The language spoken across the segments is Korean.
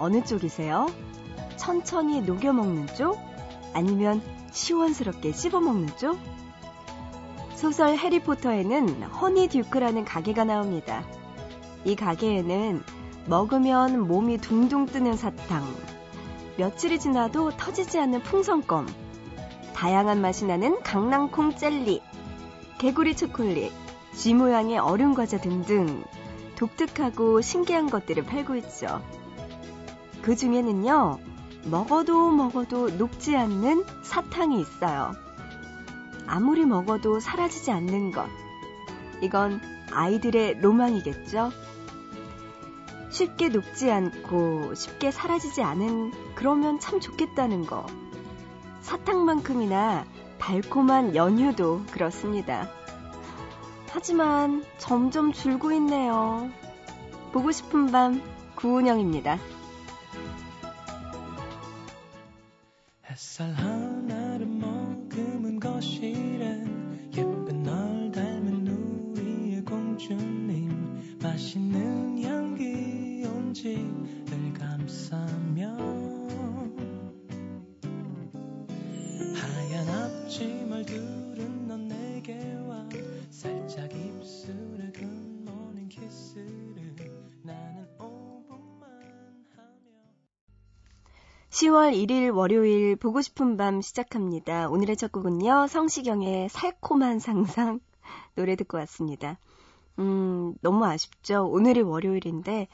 어느 쪽이세요? 천천히 녹여 먹는 쪽? 아니면 시원스럽게 씹어 먹는 쪽? 소설 해리포터에는 허니 듀크라는 가게가 나옵니다. 이 가게에는 먹으면 몸이 둥둥 뜨는 사탕, 며칠이 지나도 터지지 않는 풍선껌, 다양한 맛이 나는 강낭콩 젤리, 개구리 초콜릿, 쥐 모양의 얼음 과자 등등 독특하고 신기한 것들을 팔고 있죠. 그 중에는요, 먹어도 먹어도 녹지 않는 사탕이 있어요. 아무리 먹어도 사라지지 않는 것. 이건 아이들의 로망이겠죠? 쉽게 녹지 않고 쉽게 사라지지 않은 그러면 참 좋겠다는 거. 사탕만큼이나 달콤한 연유도 그렇습니다. 하지만 점점 줄고 있네요. 보고 싶은 밤 구은영입니다. 햇살 하나를 머금은 것이래. 예쁜 널 닮은 우리의 공주님 맛있는 10월 1일 월요일 보고 싶은 밤 시작합니다. 오늘의 첫 곡은요. 성시경의 살콤한 상상 노래 듣고 왔습니다. 음, 너무 아쉽죠. 오늘이 월요일인데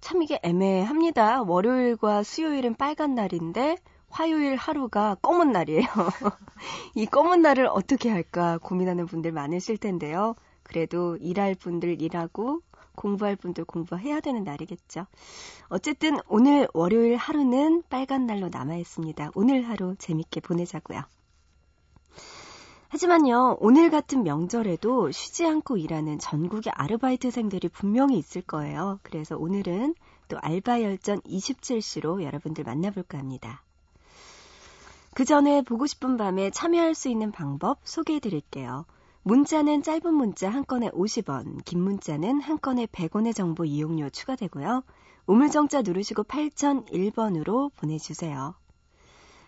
참 이게 애매합니다. 월요일과 수요일은 빨간 날인데 화요일 하루가 검은 날이에요. 이 검은 날을 어떻게 할까 고민하는 분들 많으실 텐데요. 그래도 일할 분들 일하고 공부할 분들 공부해야 되는 날이겠죠. 어쨌든 오늘 월요일 하루는 빨간 날로 남아 있습니다. 오늘 하루 재밌게 보내자고요. 하지만요, 오늘 같은 명절에도 쉬지 않고 일하는 전국의 아르바이트생들이 분명히 있을 거예요. 그래서 오늘은 또 알바 열전 27시로 여러분들 만나볼까 합니다. 그 전에 보고 싶은 밤에 참여할 수 있는 방법 소개해 드릴게요. 문자는 짧은 문자 한 건에 50원, 긴 문자는 한 건에 100원의 정보 이용료 추가되고요. 우물정자 누르시고 8001번으로 보내주세요.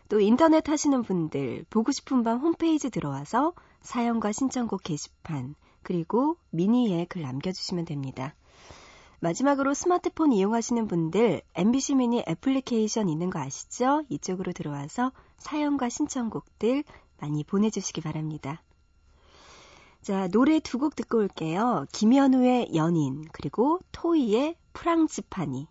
또 인터넷 하시는 분들 보고 싶은 밤 홈페이지 들어와서 사연과 신청곡 게시판 그리고 미니에 글 남겨주시면 됩니다. 마지막으로 스마트폰 이용하시는 분들 MBC 미니 애플리케이션 있는 거 아시죠? 이쪽으로 들어와서 사연과 신청곡들 많이 보내주시기 바랍니다. 자, 노래 두 곡 듣고 올게요. 김현우의 연인, 그리고 토이의 프랑지파니.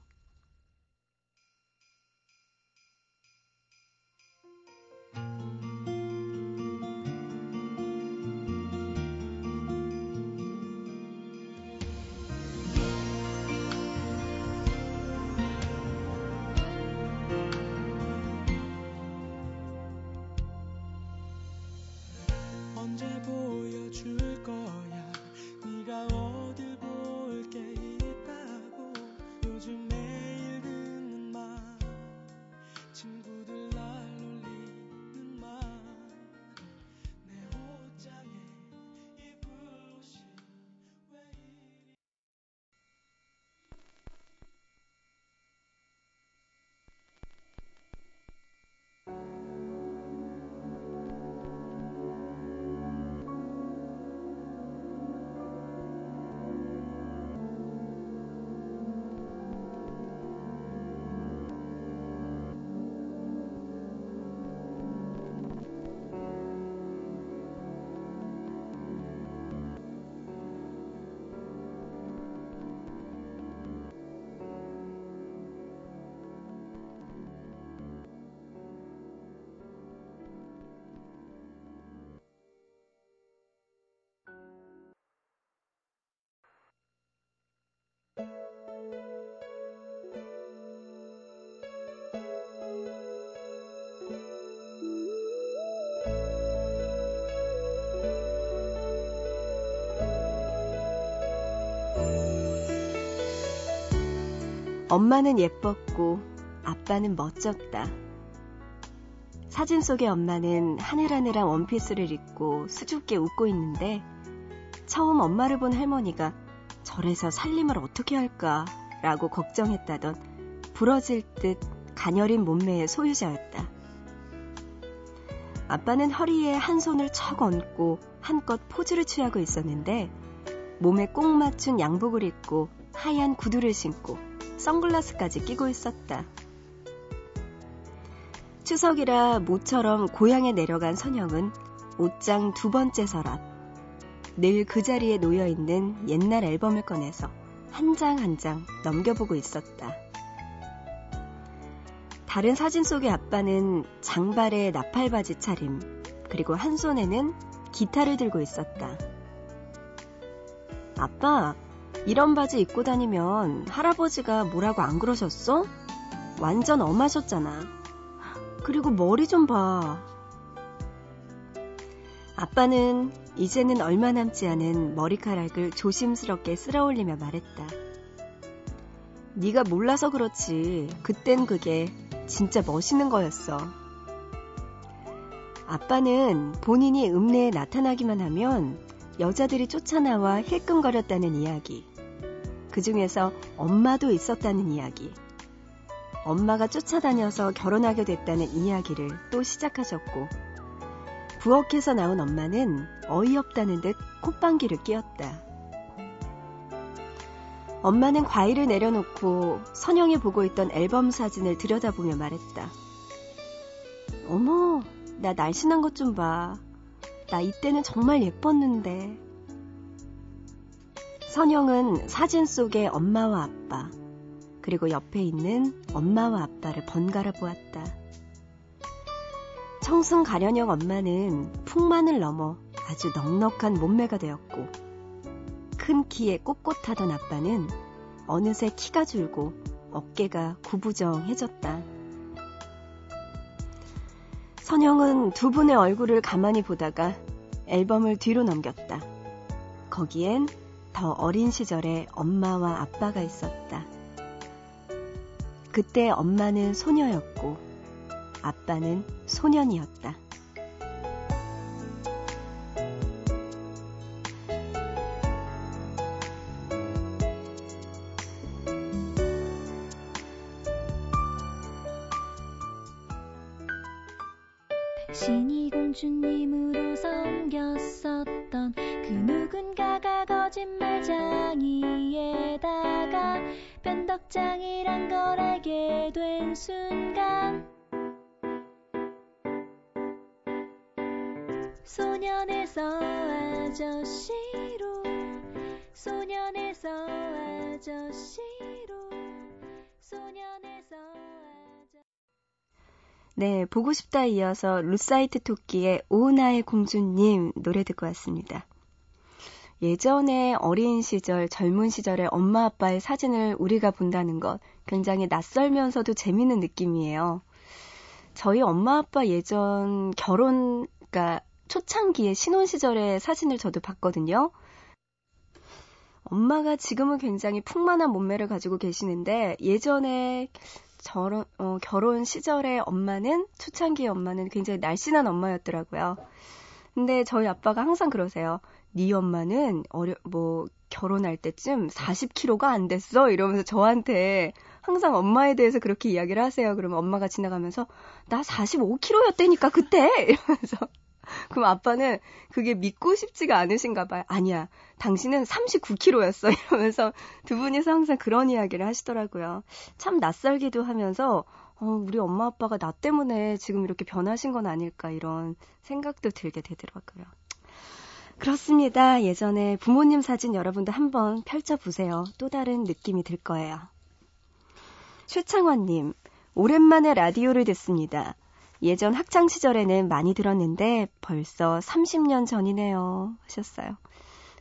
엄마는 예뻤고 아빠는 멋졌다. 사진 속의 엄마는 하늘하늘한 원피스를 입고 수줍게 웃고 있는데 처음 엄마를 본 할머니가 절에서 살림을 어떻게 할까 라고 걱정했다던 부러질 듯 가녀린 몸매의 소유자였다. 아빠는 허리에 한 손을 척 얹고 한껏 포즈를 취하고 있었는데 몸에 꼭 맞춘 양복을 입고 하얀 구두를 신고 선글라스까지 끼고 있었다. 추석이라 모처럼 고향에 내려간 선영은 옷장 두 번째 서랍. 늘 그 자리에 놓여 있는 옛날 앨범을 꺼내서 한 장 한 장 넘겨보고 있었다. 다른 사진 속의 아빠는 장발에 나팔바지 차림, 그리고 한 손에는 기타를 들고 있었다. 아빠, 이런 바지 입고 다니면 할아버지가 뭐라고 안 그러셨어? 완전 엄하셨잖아. 그리고 머리 좀 봐. 아빠는 이제는 얼마 남지 않은 머리카락을 조심스럽게 쓸어 올리며 말했다. 네가 몰라서 그렇지. 그땐 그게 진짜 멋있는 거였어. 아빠는 본인이 읍내에 나타나기만 하면 여자들이 쫓아나와 힐끔거렸다는 이야기. 그 중에서 엄마도 있었다는 이야기. 엄마가 쫓아다녀서 결혼하게 됐다는 이야기를 또 시작하셨고, 부엌에서 나온 엄마는 어이없다는 듯 콧방귀를 뀌었다. 엄마는 과일을 내려놓고 선영이 보고 있던 앨범 사진을 들여다보며 말했다. 어머, 나 날씬한 것 좀 봐. 나 이때는 정말 예뻤는데. 선영은 사진 속의 엄마와 아빠, 그리고 옆에 있는 엄마와 아빠를 번갈아 보았다. 청순 가련형 엄마는 풍만을 넘어 아주 넉넉한 몸매가 되었고, 큰 키에 꼿꼿하던 아빠는 어느새 키가 줄고 어깨가 구부정해졌다. 선영은 두 분의 얼굴을 가만히 보다가 앨범을 뒤로 넘겼다. 거기엔 더 어린 시절의 엄마와 아빠가 있었다. 그때 엄마는 소녀였고 아빠는 소년이었다. 신이 공주님으로 섬겼었던 그 누군가가 거짓말장이에다가 변덕장이란 걸 알게 된 순간 소년에서 아저씨로 소년에서 아저씨로 소년에서 아저씨 네, 보고 싶다 이어서 루사이트 토끼의 오나의 공주님 노래 듣고 왔습니다. 예전에 어린 시절, 젊은 시절의 엄마 아빠의 사진을 우리가 본다는 것 굉장히 낯설면서도 재밌는 느낌이에요. 저희 엄마 아빠 예전 결혼, 그러니까 초창기에 신혼 시절의 사진을 저도 봤거든요. 엄마가 지금은 굉장히 풍만한 몸매를 가지고 계시는데 예전에 저런, 어, 결혼 시절의 엄마는, 초창기의 엄마는 굉장히 날씬한 엄마였더라고요. 근데 저희 아빠가 항상 그러세요. 네 엄마는 어려, 뭐, 결혼할 때쯤 40kg가 안 됐어? 이러면서 저한테 항상 엄마에 대해서 그렇게 이야기를 하세요. 그러면 엄마가 지나가면서 나 45kg였다니까, 그때! 이러면서. 그럼 아빠는 그게 믿고 싶지가 않으신가 봐요. 아니야. 당신은 39kg였어. 이러면서 두 분이서 항상 그런 이야기를 하시더라고요. 참 낯설기도 하면서, 어, 우리 엄마 아빠가 나 때문에 지금 이렇게 변하신 건 아닐까 이런 생각도 들게 되더라고요. 그렇습니다. 예전에 부모님 사진 여러분도 한번 펼쳐보세요. 또 다른 느낌이 들 거예요. 최창원님, 오랜만에 라디오를 듣습니다. 예전 학창 시절에는 많이 들었는데 벌써 30년 전이네요. 하셨어요.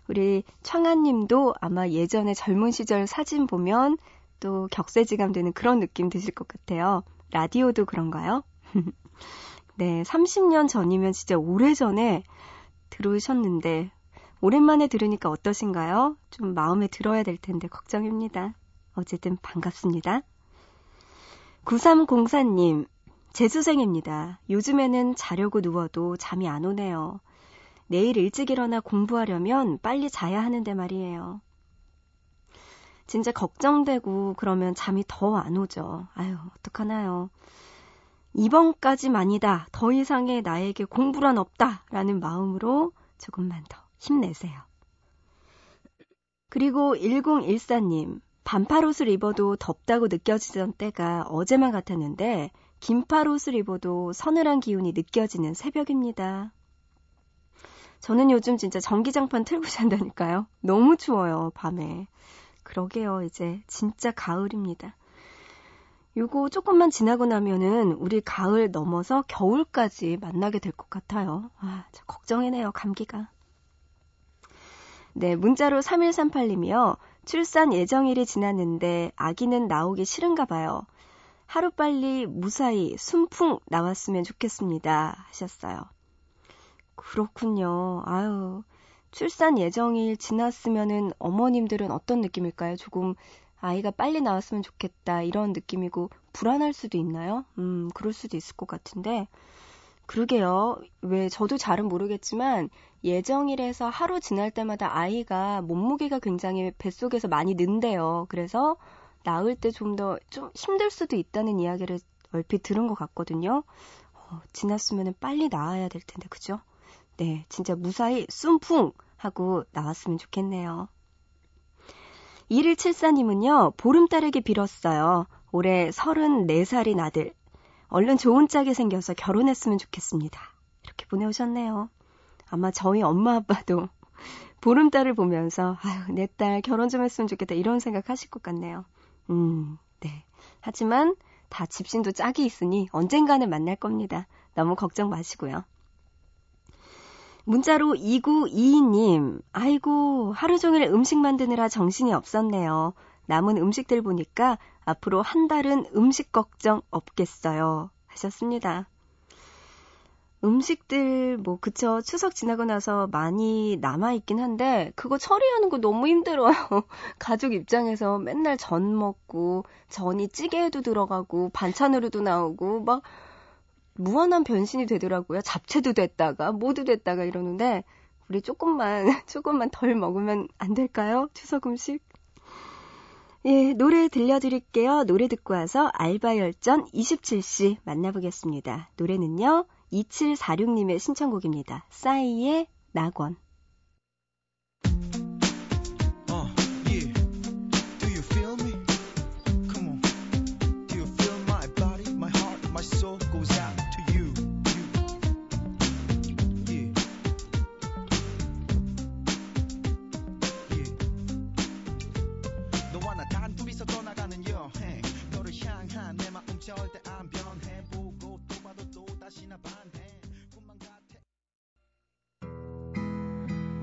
우리 청아 님도 아마 예전에 젊은 시절 사진 보면 또 격세지감 되는 그런 느낌 드실 것 같아요. 라디오도 그런가요? 네, 30년 전이면 진짜 오래전에 들으셨는데 오랜만에 들으니까 어떠신가요? 좀 마음에 들어야 될 텐데 걱정입니다. 어쨌든 반갑습니다. 9304님, 재수생입니다. 요즘에는 자려고 누워도 잠이 안 오네요. 내일 일찍 일어나 공부하려면 빨리 자야 하는데 말이에요. 진짜 걱정되고 그러면 잠이 더 안 오죠. 아유, 어떡하나요. 이번까지만이다. 더 이상의 나에게 공부란 없다. 라는 마음으로 조금만 더 힘내세요. 그리고 1014님, 반팔 옷을 입어도 덥다고 느껴지던 때가 어제만 같았는데, 긴팔 옷을 입어도 서늘한 기운이 느껴지는 새벽입니다. 저는 요즘 진짜 전기장판 틀고 잔다니까요. 너무 추워요, 밤에. 그러게요, 이제 진짜 가을입니다. 요거 조금만 지나고 나면은 우리 가을 넘어서 겨울까지 만나게 될 것 같아요. 아, 걱정이네요, 감기가. 네, 문자로 3138님이요. 출산 예정일이 지났는데 아기는 나오기 싫은가 봐요. 하루빨리 무사히 순풍 나왔으면 좋겠습니다. 하셨어요. 그렇군요. 아유, 출산 예정일 지났으면은 어머님들은 어떤 느낌일까요? 조금 아이가 빨리 나왔으면 좋겠다 이런 느낌이고 불안할 수도 있나요? 음, 그럴 수도 있을 것 같은데 그러게요. 왜 저도 잘은 모르겠지만 예정일에서 하루 지날 때마다 아이가 몸무게가 굉장히 뱃속에서 많이 는대요. 그래서 나을 때 좀더좀 힘들 수도 있다는 이야기를 얼핏 들은 것 같거든요. 어, 지났으면 빨리 나와야 될 텐데 그죠? 네, 진짜 무사히 쏨풍 하고 나왔으면 좋겠네요. 2174님은요, 보름달에게 빌었어요. 올해 34살인 아들. 얼른 좋은 짝이 생겨서 결혼했으면 좋겠습니다. 이렇게 보내오셨네요. 아마 저희 엄마 아빠도 보름달을 보면서, 아유, 내 딸 결혼 좀 했으면 좋겠다. 이런 생각 하실 것 같네요. 음, 네. 하지만 다 집신도 짝이 있으니 언젠가는 만날 겁니다. 너무 걱정 마시고요. 문자로 2922님, 아이고, 하루 종일 음식 만드느라 정신이 없었네요. 남은 음식들 보니까 앞으로 한 달은 음식 걱정 없겠어요. 하셨습니다. 음식들, 뭐, 그쵸. 추석 지나고 나서 많이 남아 있긴 한데, 그거 처리하는 거 너무 힘들어요. 가족 입장에서 맨날 전 먹고, 전이 찌개에도 들어가고, 반찬으로도 나오고, 막, 무한한 변신이 되더라고요. 잡채도 됐다가 모두 됐다가 이러는데 우리 조금만 조금만 덜 먹으면 안 될까요? 추석 음식. 예, 노래 들려드릴게요. 노래 듣고 와서 알바 열전 27시 만나보겠습니다. 노래는요, 2746님의 신청곡입니다. 싸이의 낙원.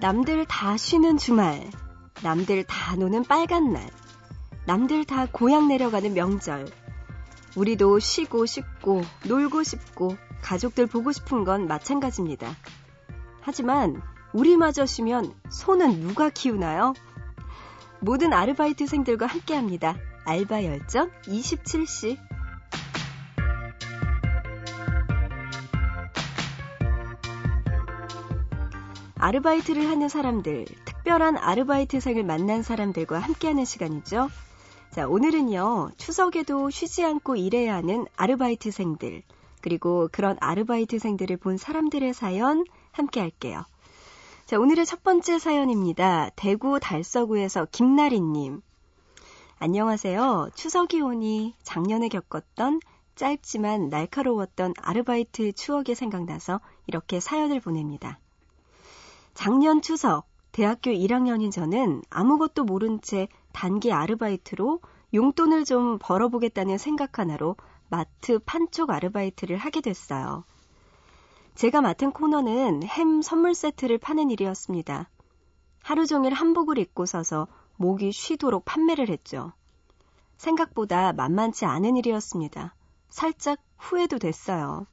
남들 다 쉬는 주말, 남들 다 노는 빨간 날, 남들 다 고향 내려가는 명절. 우리도 쉬고 싶고, 놀고 싶고, 가족들 보고 싶은 건 마찬가지입니다. 하지만, 우리마저 쉬면 소는 누가 키우나요? 모든 아르바이트생들과 함께 합니다. 알바 열전 27시. 아르바이트를 하는 사람들, 특별한 아르바이트생을 만난 사람들과 함께하는 시간이죠. 자, 오늘은요, 추석에도 쉬지 않고 일해야 하는 아르바이트생들, 그리고 그런 아르바이트생들을 본 사람들의 사연 함께 할게요. 자, 오늘의 첫 번째 사연입니다. 대구 달서구에서 김나리님. 안녕하세요. 추석이 오니 작년에 겪었던 짧지만 날카로웠던 아르바이트 추억이 생각나서 이렇게 사연을 보냅니다. 작년 추석 대학교 1학년인 저는 아무것도 모른 채 단기 아르바이트로 용돈을 좀 벌어보겠다는 생각 하나로 마트 판촉 아르바이트를 하게 됐어요. 제가 맡은 코너는 햄 선물 세트를 파는 일이었습니다. 하루 종일 한복을 입고 서서 목이 쉬도록 판매를 했죠. 생각보다 만만치 않은 일이었습니다. 살짝 후회도 됐어요.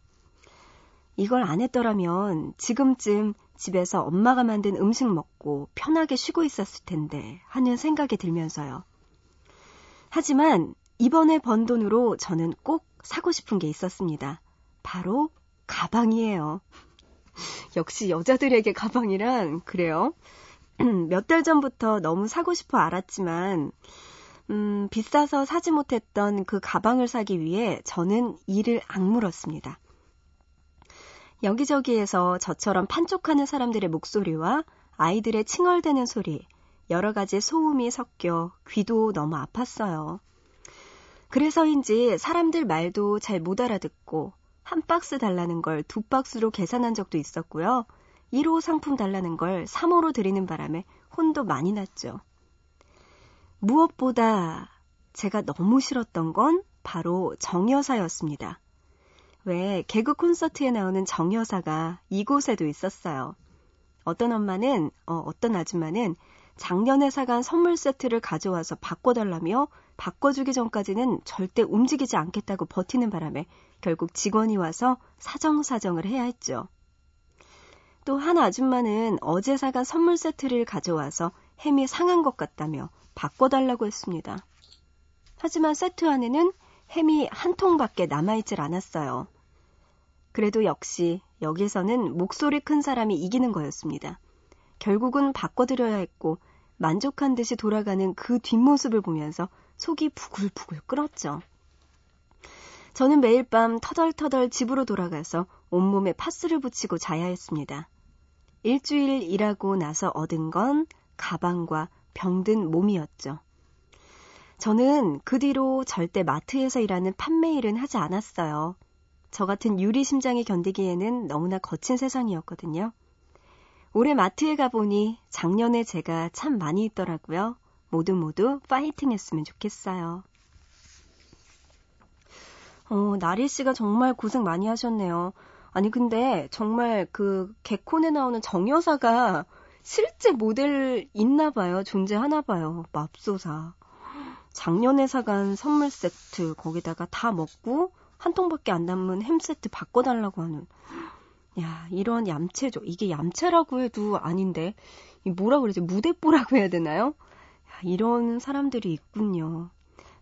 이걸 안 했더라면 지금쯤 집에서 엄마가 만든 음식 먹고 편하게 쉬고 있었을 텐데 하는 생각이 들면서요. 하지만 이번에 번 돈으로 저는 꼭 사고 싶은 게 있었습니다. 바로 가방이에요. 역시 여자들에게 가방이란 그래요. 몇 달 전부터 너무 사고 싶어 알았지만 음, 비싸서 사지 못했던 그 가방을 사기 위해 저는 이를 악물었습니다. 여기저기에서 저처럼 판촉하는 사람들의 목소리와 아이들의 칭얼대는 소리, 여러 가지 소음이 섞여 귀도 너무 아팠어요. 그래서인지 사람들 말도 잘 못 알아듣고 한 박스 달라는 걸 두 박스로 계산한 적도 있었고요. 1호 상품 달라는 걸 3호로 드리는 바람에 혼도 많이 났죠. 무엇보다 제가 너무 싫었던 건 바로 정여사였습니다. 왜 개그 콘서트에 나오는 정 여사가 이곳에도 있었어요. 어떤 엄마는, 어, 어떤 아줌마는 작년에 사간 선물 세트를 가져와서 바꿔달라며 바꿔주기 전까지는 절대 움직이지 않겠다고 버티는 바람에 결국 직원이 와서 사정사정을 해야 했죠. 또 한 아줌마는 어제 사간 선물 세트를 가져와서 햄이 상한 것 같다며 바꿔달라고 했습니다. 하지만 세트 안에는 햄이 한 통밖에 남아있질 않았어요. 그래도 역시 여기서는 목소리 큰 사람이 이기는 거였습니다. 결국은 바꿔드려야 했고 만족한 듯이 돌아가는 그 뒷모습을 보면서 속이 부글부글 끓었죠. 저는 매일 밤 터덜터덜 집으로 돌아가서 온몸에 파스를 붙이고 자야 했습니다. 일주일 일하고 나서 얻은 건 가방과 병든 몸이었죠. 저는 그 뒤로 절대 마트에서 일하는 판매 일은 하지 않았어요. 저 같은 유리 심장이 견디기에는 너무나 거친 세상이었거든요. 올해 마트에 가보니 작년에 제가 참 많이 있더라고요. 모두 모두 파이팅 했으면 좋겠어요. 어, 나리 씨가 정말 고생 많이 하셨네요. 아니, 근데 정말 그 개콘에 나오는 정여사가 실제 모델 있나 봐요. 존재하나 봐요. 맙소사. 작년에 사간 선물 세트 거기다가 다 먹고 한 통밖에 안 남은 햄 세트 바꿔달라고 하는. 야, 이런 얌체죠. 이게 얌체라고 해도 아닌데, 뭐라 그러지? 무대뽀라고 해야 되나요? 야, 이런 사람들이 있군요.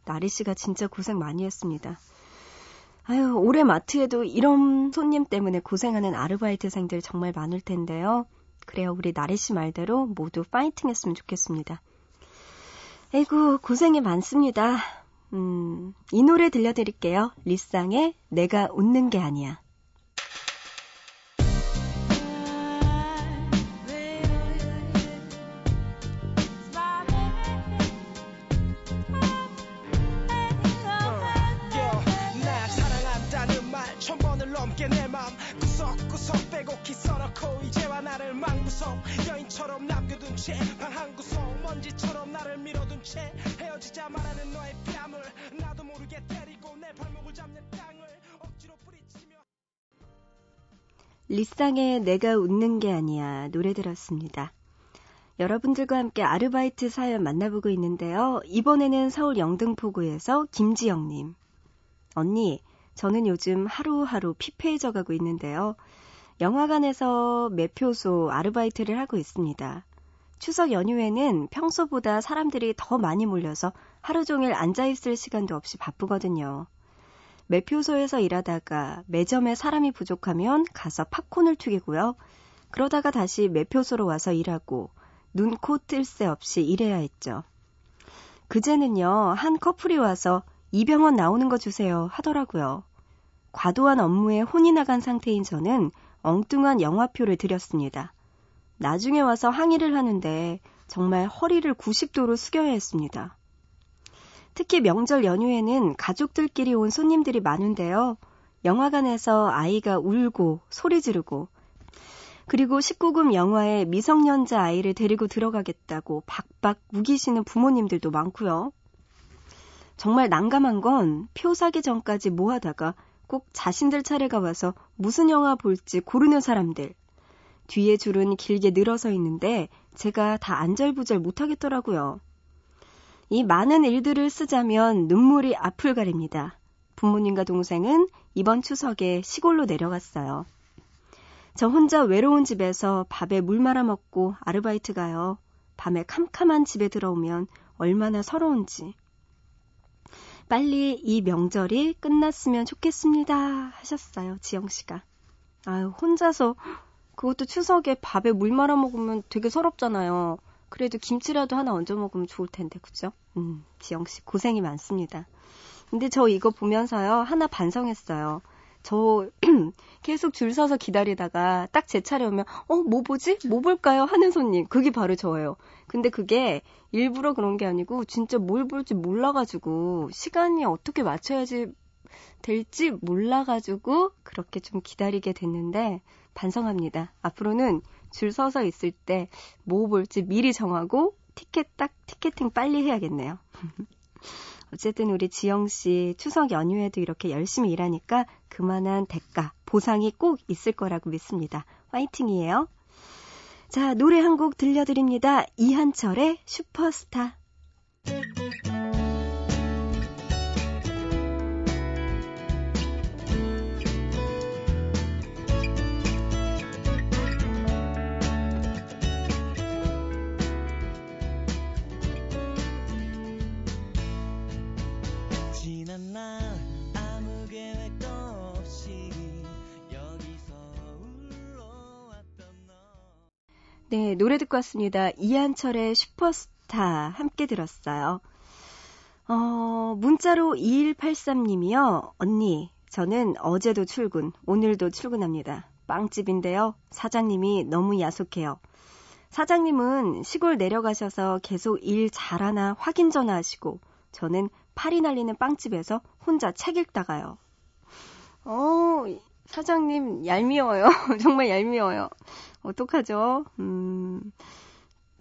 나리 씨가 진짜 고생 많이 했습니다. 아유, 올해 마트에도 이런 손님 때문에 고생하는 아르바이트생들 정말 많을 텐데요. 그래요, 우리 나리 씨 말대로 모두 파이팅 했으면 좋겠습니다. 에이구, 고생이 많습니다. 음, 이 노래 들려드릴게요. 리쌍의 내가 웃는 게 아니야. 구석구석 빼곡히 써놓고 이제와 나를 망구석 여인처럼 남겨둔 채 방 한 구석 먼지처럼 나를 밀어둔 채 헤어지자 말하는 너의 뺨을 나도 모르게 때리고 내 발목을 잡는 땅을 억지로 뿌리치며 리쌍의 내가 웃는 게 아니야 노래 들었습니다. 여러분들과 함께 아르바이트 사연 만나보고 있는데요. 이번에는 서울 영등포구에서 김지영님. 언니, 저는 요즘 하루하루 피폐해져 가고 있는데요. 영화관에서 매표소 아르바이트를 하고 있습니다. 추석 연휴에는 평소보다 사람들이 더 많이 몰려서 하루 종일 앉아있을 시간도 없이 바쁘거든요. 매표소에서 일하다가 매점에 사람이 부족하면 가서 팝콘을 튀기고요. 그러다가 다시 매표소로 와서 일하고 눈, 코, 뜰 새 없이 일해야 했죠. 그제는요, 한 커플이 와서 이병헌 나오는 거 주세요 하더라고요. 과도한 업무에 혼이 나간 상태인 저는 엉뚱한 영화표를 드렸습니다. 나중에 와서 항의를 하는데 정말 허리를 90도로 숙여야 했습니다. 특히 명절 연휴에는 가족들끼리 온 손님들이 많은데요. 영화관에서 아이가 울고 소리 지르고 그리고 19금 영화에 미성년자 아이를 데리고 들어가겠다고 박박 우기시는 부모님들도 많고요. 정말 난감한 건 표 사기 전까지 뭐 하다가 꼭 자신들 차례가 와서 무슨 영화 볼지 고르는 사람들. 뒤에 줄은 길게 늘어서 있는데 제가 다 안절부절 못하겠더라고요. 이 많은 일들을 쓰자면 눈물이 앞을 가립니다. 부모님과 동생은 이번 추석에 시골로 내려갔어요. 저 혼자 외로운 집에서 밥에 물 말아 먹고 아르바이트 가요. 밤에 캄캄한 집에 들어오면 얼마나 서러운지. 빨리 이 명절이 끝났으면 좋겠습니다. 하셨어요, 지영 씨가. 아유, 혼자서, 그것도 추석에 밥에 물 말아 먹으면 되게 서럽잖아요. 그래도 김치라도 하나 얹어 먹으면 좋을 텐데, 그죠? 음, 지영 씨 고생이 많습니다. 근데 저 이거 보면서요, 하나 반성했어요. 저 계속 줄 서서 기다리다가 딱 제 차례 오면 어, 뭐 보지? 뭐 볼까요? 하는 손님. 그게 바로 저예요. 근데 그게 일부러 그런 게 아니고 진짜 뭘 볼지 몰라 가지고 시간이 어떻게 맞춰야지 될지 몰라 가지고 그렇게 좀 기다리게 됐는데 반성합니다. 앞으로는 줄 서서 있을 때 뭐 볼지 미리 정하고 티켓 딱 티켓팅 빨리 해야겠네요. 어쨌든 우리 지영 씨 추석 연휴에도 이렇게 열심히 일하니까 그만한 대가, 보상이 꼭 있을 거라고 믿습니다. 화이팅이에요. 자, 노래 한 곡 들려드립니다. 이한철의 슈퍼스타. 네, 노래 듣고 왔습니다. 이한철의 슈퍼스타 함께 들었어요. 어, 문자로 2183님이요. 언니, 저는 어제도 출근, 오늘도 출근합니다. 빵집인데요. 사장님이 너무 야속해요. 사장님은 시골 내려가셔서 계속 일 잘하나 확인 전화하시고, 저는 팔이 날리는 빵집에서 혼자 책 읽다가요. 어, 사장님 얄미워요. 정말 얄미워요. 어떡하죠? 음,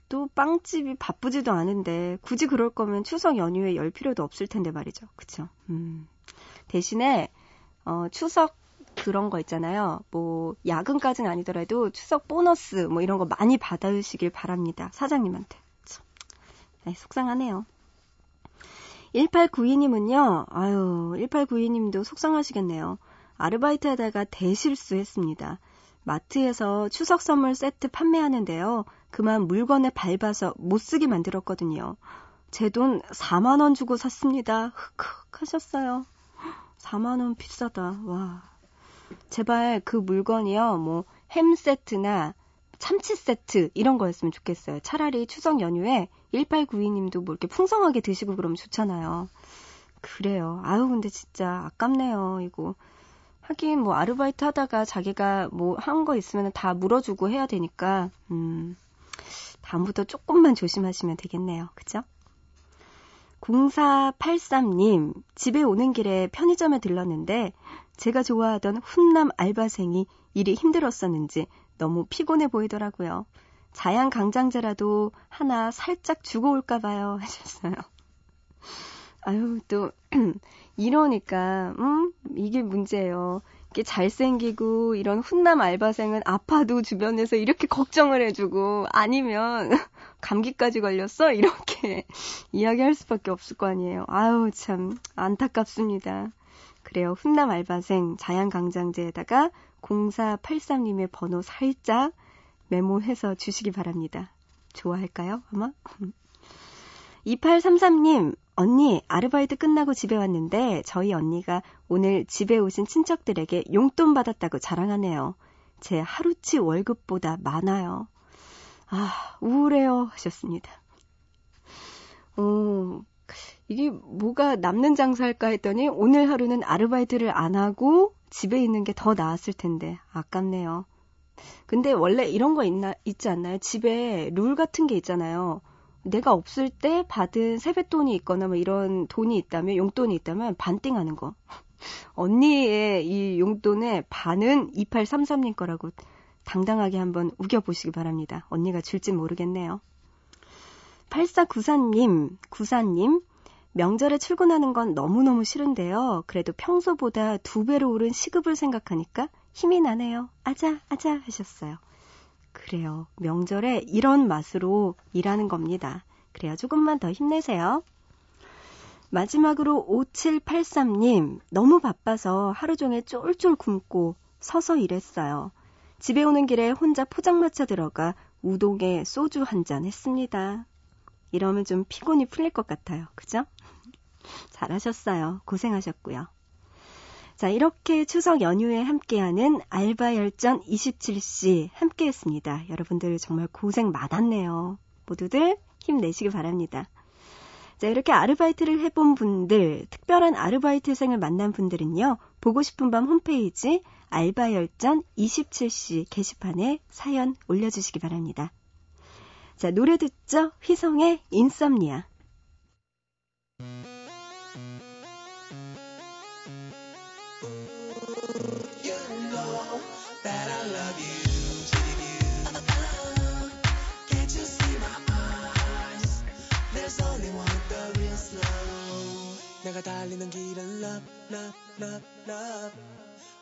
또 빵집이 바쁘지도 않은데 굳이 그럴 거면 추석 연휴에 열 필요도 없을 텐데 말이죠. 그쵸? 음, 대신에 어, 추석 그런 거 있잖아요. 뭐 야근까지는 아니더라도 추석 보너스 뭐 이런 거 많이 받으시길 바랍니다. 사장님한테. 참. 네, 속상하네요. 1892님은요. 아유, 1892님도 속상하시겠네요. 아르바이트 하다가 대실수했습니다. 마트에서 추석 선물 세트 판매하는데요. 그만 물건에 밟아서 못 쓰게 만들었거든요. 제 돈 4만 원 주고 샀습니다. 흑흑 하셨어요. 4만 원 비싸다. 와. 제발 그 물건이요. 뭐 햄 세트나 참치 세트 이런 거였으면 좋겠어요. 차라리 추석 연휴에 1892님도 뭐 이렇게 풍성하게 드시고 그러면 좋잖아요. 그래요. 아유 근데 진짜 아깝네요. 이거 하긴 뭐 아르바이트 하다가 자기가 뭐 한 거 있으면 다 물어주고 해야 되니까 음 다음부터 조금만 조심하시면 되겠네요. 그죠? 0483님, 집에 오는 길에 편의점에 들렀는데 제가 좋아하던 훈남 알바생이 일이 힘들었었는지 너무 피곤해 보이더라고요. 자양 강장제라도 하나 살짝 주고 올까 봐요. 하셨어요. 아유, 또 이러니까, 음, 이게 문제예요. 이게 잘생기고 이런 훈남 알바생은 아파도 주변에서 이렇게 걱정을 해주고 아니면 감기까지 걸렸어? 이렇게 이야기할 수밖에 없을 거 아니에요. 아유, 참, 안타깝습니다. 그래요. 훈남 알바생 자양강장제에다가 0483님의 번호 살짝 메모해서 주시기 바랍니다. 좋아할까요? 아마? 2833님, 언니, 아르바이트 끝나고 집에 왔는데 저희 언니가 오늘 집에 오신 친척들에게 용돈 받았다고 자랑하네요. 제 하루치 월급보다 많아요. 아, 우울해요. 하셨습니다. 어, 이게 뭐가 남는 장사할까 했더니 오늘 하루는 아르바이트를 안 하고 집에 있는 게 더 나았을 텐데 아깝네요. 근데 원래 이런 거 있나 있지 않나요? 집에 룰 같은 게 있잖아요. 내가 없을 때 받은 세뱃돈이 있거나 뭐 이런 돈이 있다면 용돈이 있다면 반띵하는 거. 언니의 이 용돈의 반은 2833님 거라고 당당하게 한번 우겨보시기 바랍니다. 언니가 줄진 모르겠네요. 8494님, 구사님, 명절에 출근하는 건 너무너무 싫은데요. 그래도 평소보다 두 배로 오른 시급을 생각하니까 힘이 나네요. 아자, 아자 하셨어요. 그래요. 명절에 이런 맛으로 일하는 겁니다. 그래요. 조금만 더 힘내세요. 마지막으로 5783님, 너무 바빠서 하루 종일 쫄쫄 굶고 서서 일했어요. 집에 오는 길에 혼자 포장마차 들어가 우동에 소주 한 잔 했습니다. 이러면 좀 피곤이 풀릴 것 같아요. 그죠? 잘하셨어요. 고생하셨고요. 자, 이렇게 추석 연휴에 함께하는 알바 열전 27시 함께했습니다. 여러분들 정말 고생 많았네요. 모두들 힘내시기 바랍니다. 자, 이렇게 아르바이트를 해본 분들, 특별한 아르바이트생을 만난 분들은요, 보고 싶은 밤 홈페이지 알바 열전 27시 게시판에 사연 올려주시기 바랍니다. 자, 노래 듣죠? 휘성의 인썸니아. 내가 달리는 길은 love love love love.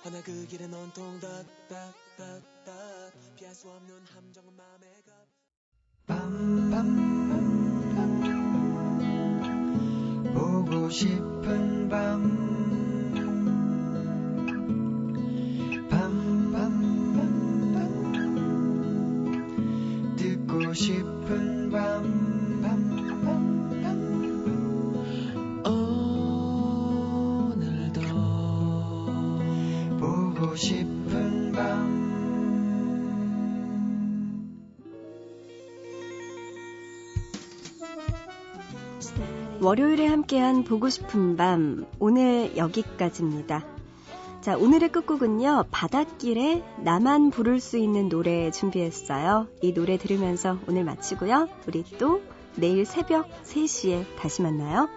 허나 그 길은 온통 덧 덧 덧 덧 피할 수 없는 함정은 마음에 빰빰빰 보고 싶은 밤 밤밤밤밤 월요일에 함께한 보고 싶은 밤 오늘 여기까지입니다. 자, 오늘의 끝곡은요. 바닷길에 나만 부를 수 있는 노래 준비했어요. 이 노래 들으면서 오늘 마치고요. 우리 또 내일 새벽 3시에 다시 만나요.